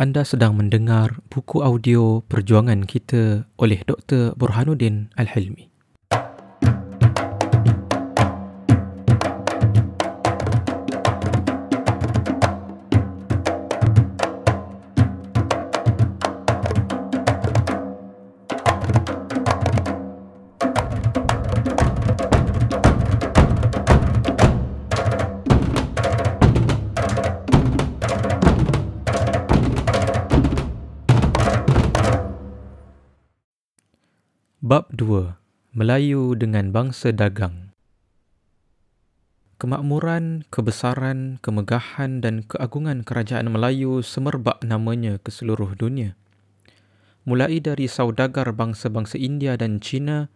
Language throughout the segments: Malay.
Anda sedang mendengar buku audio Perjuangan Kita oleh Dr. Burhanuddin Al-Hilmi. Bab 2. Melayu dengan bangsa dagang. Kemakmuran, kebesaran, kemegahan dan keagungan kerajaan Melayu semerbak namanya ke seluruh dunia. Mulai dari saudagar bangsa-bangsa India dan China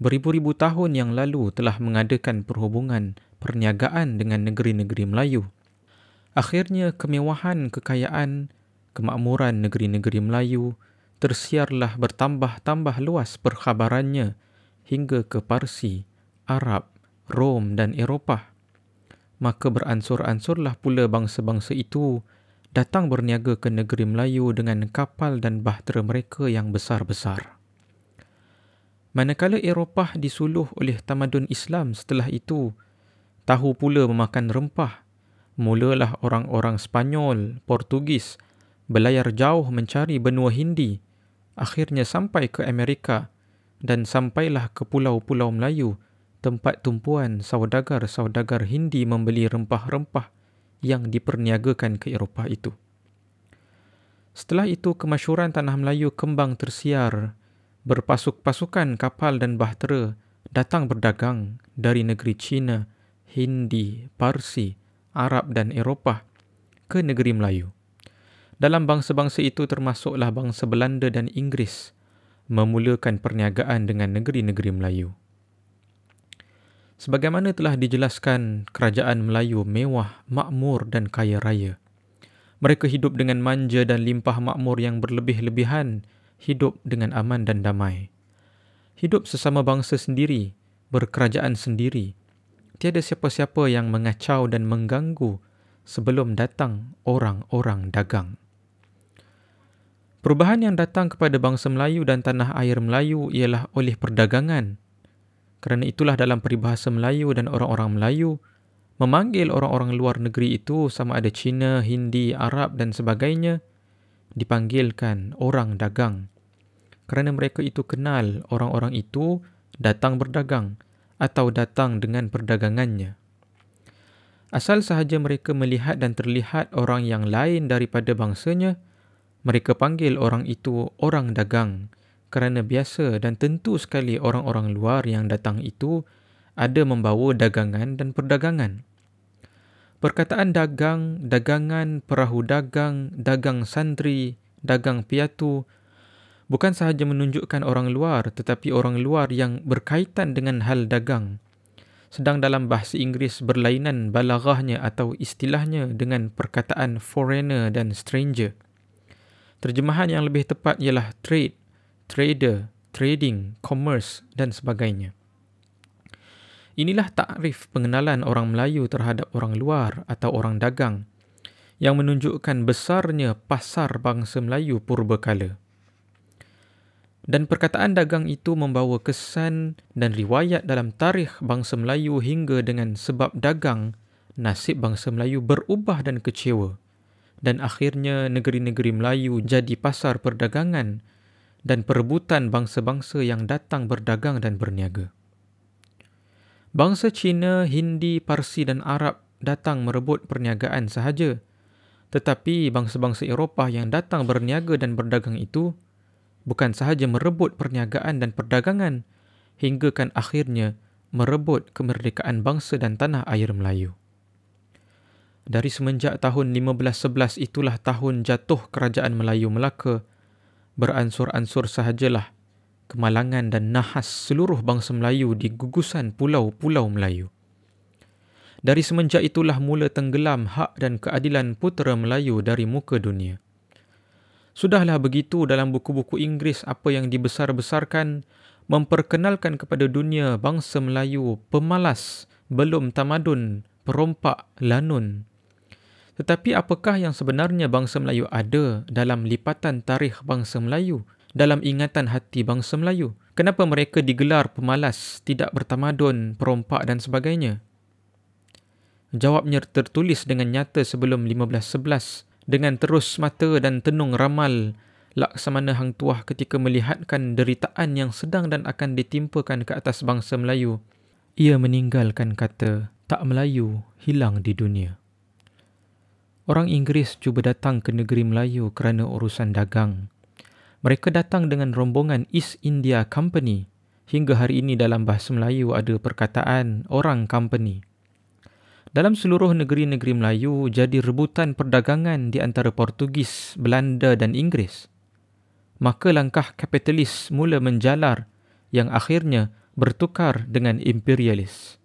beribu-ribu tahun yang lalu telah mengadakan perhubungan perniagaan dengan negeri-negeri Melayu. Akhirnya kemewahan, kekayaan, kemakmuran negeri-negeri Melayu tersiarlah bertambah-tambah luas perkhabarannya hingga ke Parsi, Arab, Rom dan Eropah. Maka beransur-ansurlah pula bangsa-bangsa itu datang berniaga ke negeri Melayu dengan kapal dan bahtera mereka yang besar-besar. Manakala Eropah disuluh oleh tamadun Islam setelah itu, tahu pula memakan rempah, mulalah orang-orang Spanyol, Portugis, belayar jauh mencari benua Hindi akhirnya sampai ke Amerika dan sampailah ke pulau-pulau Melayu tempat tumpuan saudagar-saudagar Hindi membeli rempah-rempah yang diperniagakan ke Eropah itu. Setelah itu kemasyuran tanah Melayu kembang tersiar berpasuk-pasukan kapal dan bahtera datang berdagang dari negeri China, Hindi, Parsi, Arab dan Eropah ke negeri Melayu. Dalam bangsa-bangsa itu termasuklah bangsa Belanda dan Inggeris memulakan perniagaan dengan negeri-negeri Melayu. Sebagaimana telah dijelaskan, kerajaan Melayu mewah, makmur dan kaya raya. Mereka hidup dengan manja dan limpah makmur yang berlebih-lebihan, hidup dengan aman dan damai. Hidup sesama bangsa sendiri, berkerajaan sendiri. Tiada siapa-siapa yang mengacau dan mengganggu sebelum datang orang-orang dagang. Perubahan yang datang kepada bangsa Melayu dan tanah air Melayu ialah oleh perdagangan. Kerana itulah dalam peribahasa Melayu dan orang-orang Melayu memanggil orang-orang luar negeri itu sama ada Cina, Hindi, Arab dan sebagainya dipanggilkan orang dagang. Kerana mereka itu kenal orang-orang itu datang berdagang atau datang dengan perdagangannya. Asal sahaja mereka melihat dan terlihat orang yang lain daripada bangsanya, mereka panggil orang itu orang dagang kerana biasa dan tentu sekali orang-orang luar yang datang itu ada membawa dagangan dan perdagangan. Perkataan dagang, dagangan, perahu dagang, dagang sandri, dagang piatu bukan sahaja menunjukkan orang luar tetapi orang luar yang berkaitan dengan hal dagang. Sedang dalam bahasa Inggeris berlainan balaghahnya atau istilahnya dengan perkataan foreigner dan stranger. Terjemahan yang lebih tepat ialah trade, trader, trading, commerce dan sebagainya. Inilah takrif pengenalan orang Melayu terhadap orang luar atau orang dagang yang menunjukkan besarnya pasar bangsa Melayu purbakala. Dan perkataan dagang itu membawa kesan dan riwayat dalam tarikh bangsa Melayu hingga dengan sebab dagang, nasib bangsa Melayu berubah dan kecewa dan akhirnya negeri-negeri Melayu jadi pasar perdagangan dan perebutan bangsa-bangsa yang datang berdagang dan berniaga. Bangsa Cina, Hindi, Parsi dan Arab datang merebut perniagaan sahaja. Tetapi bangsa-bangsa Eropah yang datang berniaga dan berdagang itu bukan sahaja merebut perniagaan dan perdagangan hinggakan akhirnya merebut kemerdekaan bangsa dan tanah air Melayu. Dari semenjak tahun 1511 itulah tahun jatuh kerajaan Melayu Melaka. Beransur-ansur sahajalah kemalangan dan nahas seluruh bangsa Melayu di gugusan pulau-pulau Melayu. Dari semenjak itulah mula tenggelam hak dan keadilan putera Melayu dari muka dunia. Sudahlah begitu dalam buku-buku Inggeris apa yang dibesar-besarkan memperkenalkan kepada dunia bangsa Melayu pemalas, belum tamadun, perompak, lanun, Tetapi apakah yang sebenarnya bangsa Melayu ada dalam lipatan tarikh bangsa Melayu, dalam ingatan hati bangsa Melayu? Kenapa mereka digelar pemalas, tidak bertamadun, perompak dan sebagainya? Jawabnya tertulis dengan nyata sebelum 1511 dengan terus mata dan tenung ramal laksamana hang tuah ketika melihatkan deritaan yang sedang dan akan ditimpakan ke atas bangsa Melayu. Ia meninggalkan kata, tak Melayu hilang di dunia. Orang Inggeris cuba datang ke negeri Melayu kerana urusan dagang. Mereka datang dengan rombongan East India Company. Hingga hari ini dalam bahasa Melayu ada perkataan orang company. Dalam seluruh negeri-negeri Melayu jadi rebutan perdagangan di antara Portugis, Belanda dan Inggeris. Maka langkah kapitalis mula menjalar yang akhirnya bertukar dengan imperialis.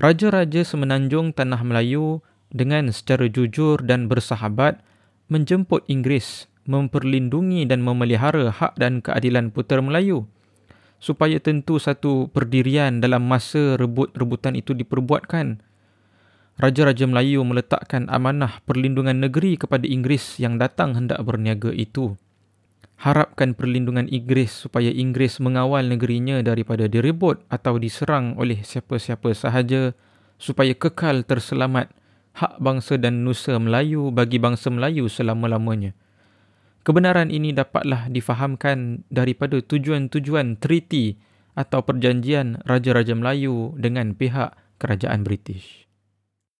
Raja-raja semenanjung tanah Melayu dengan secara jujur dan bersahabat menjemput Inggeris memperlindungi dan memelihara hak dan keadilan putera Melayu supaya tentu satu perdirian dalam masa rebut-rebutan itu diperbuatkan. Raja-raja Melayu meletakkan amanah perlindungan negeri kepada Inggeris yang datang hendak berniaga itu. Harapkan perlindungan Inggeris supaya Inggeris mengawal negerinya daripada direbut atau diserang oleh siapa-siapa sahaja supaya kekal terselamat hak bangsa dan nusa Melayu bagi bangsa Melayu selama-lamanya. Kebenaran ini dapatlah difahamkan daripada tujuan-tujuan treaty atau perjanjian Raja-Raja Melayu dengan pihak kerajaan British.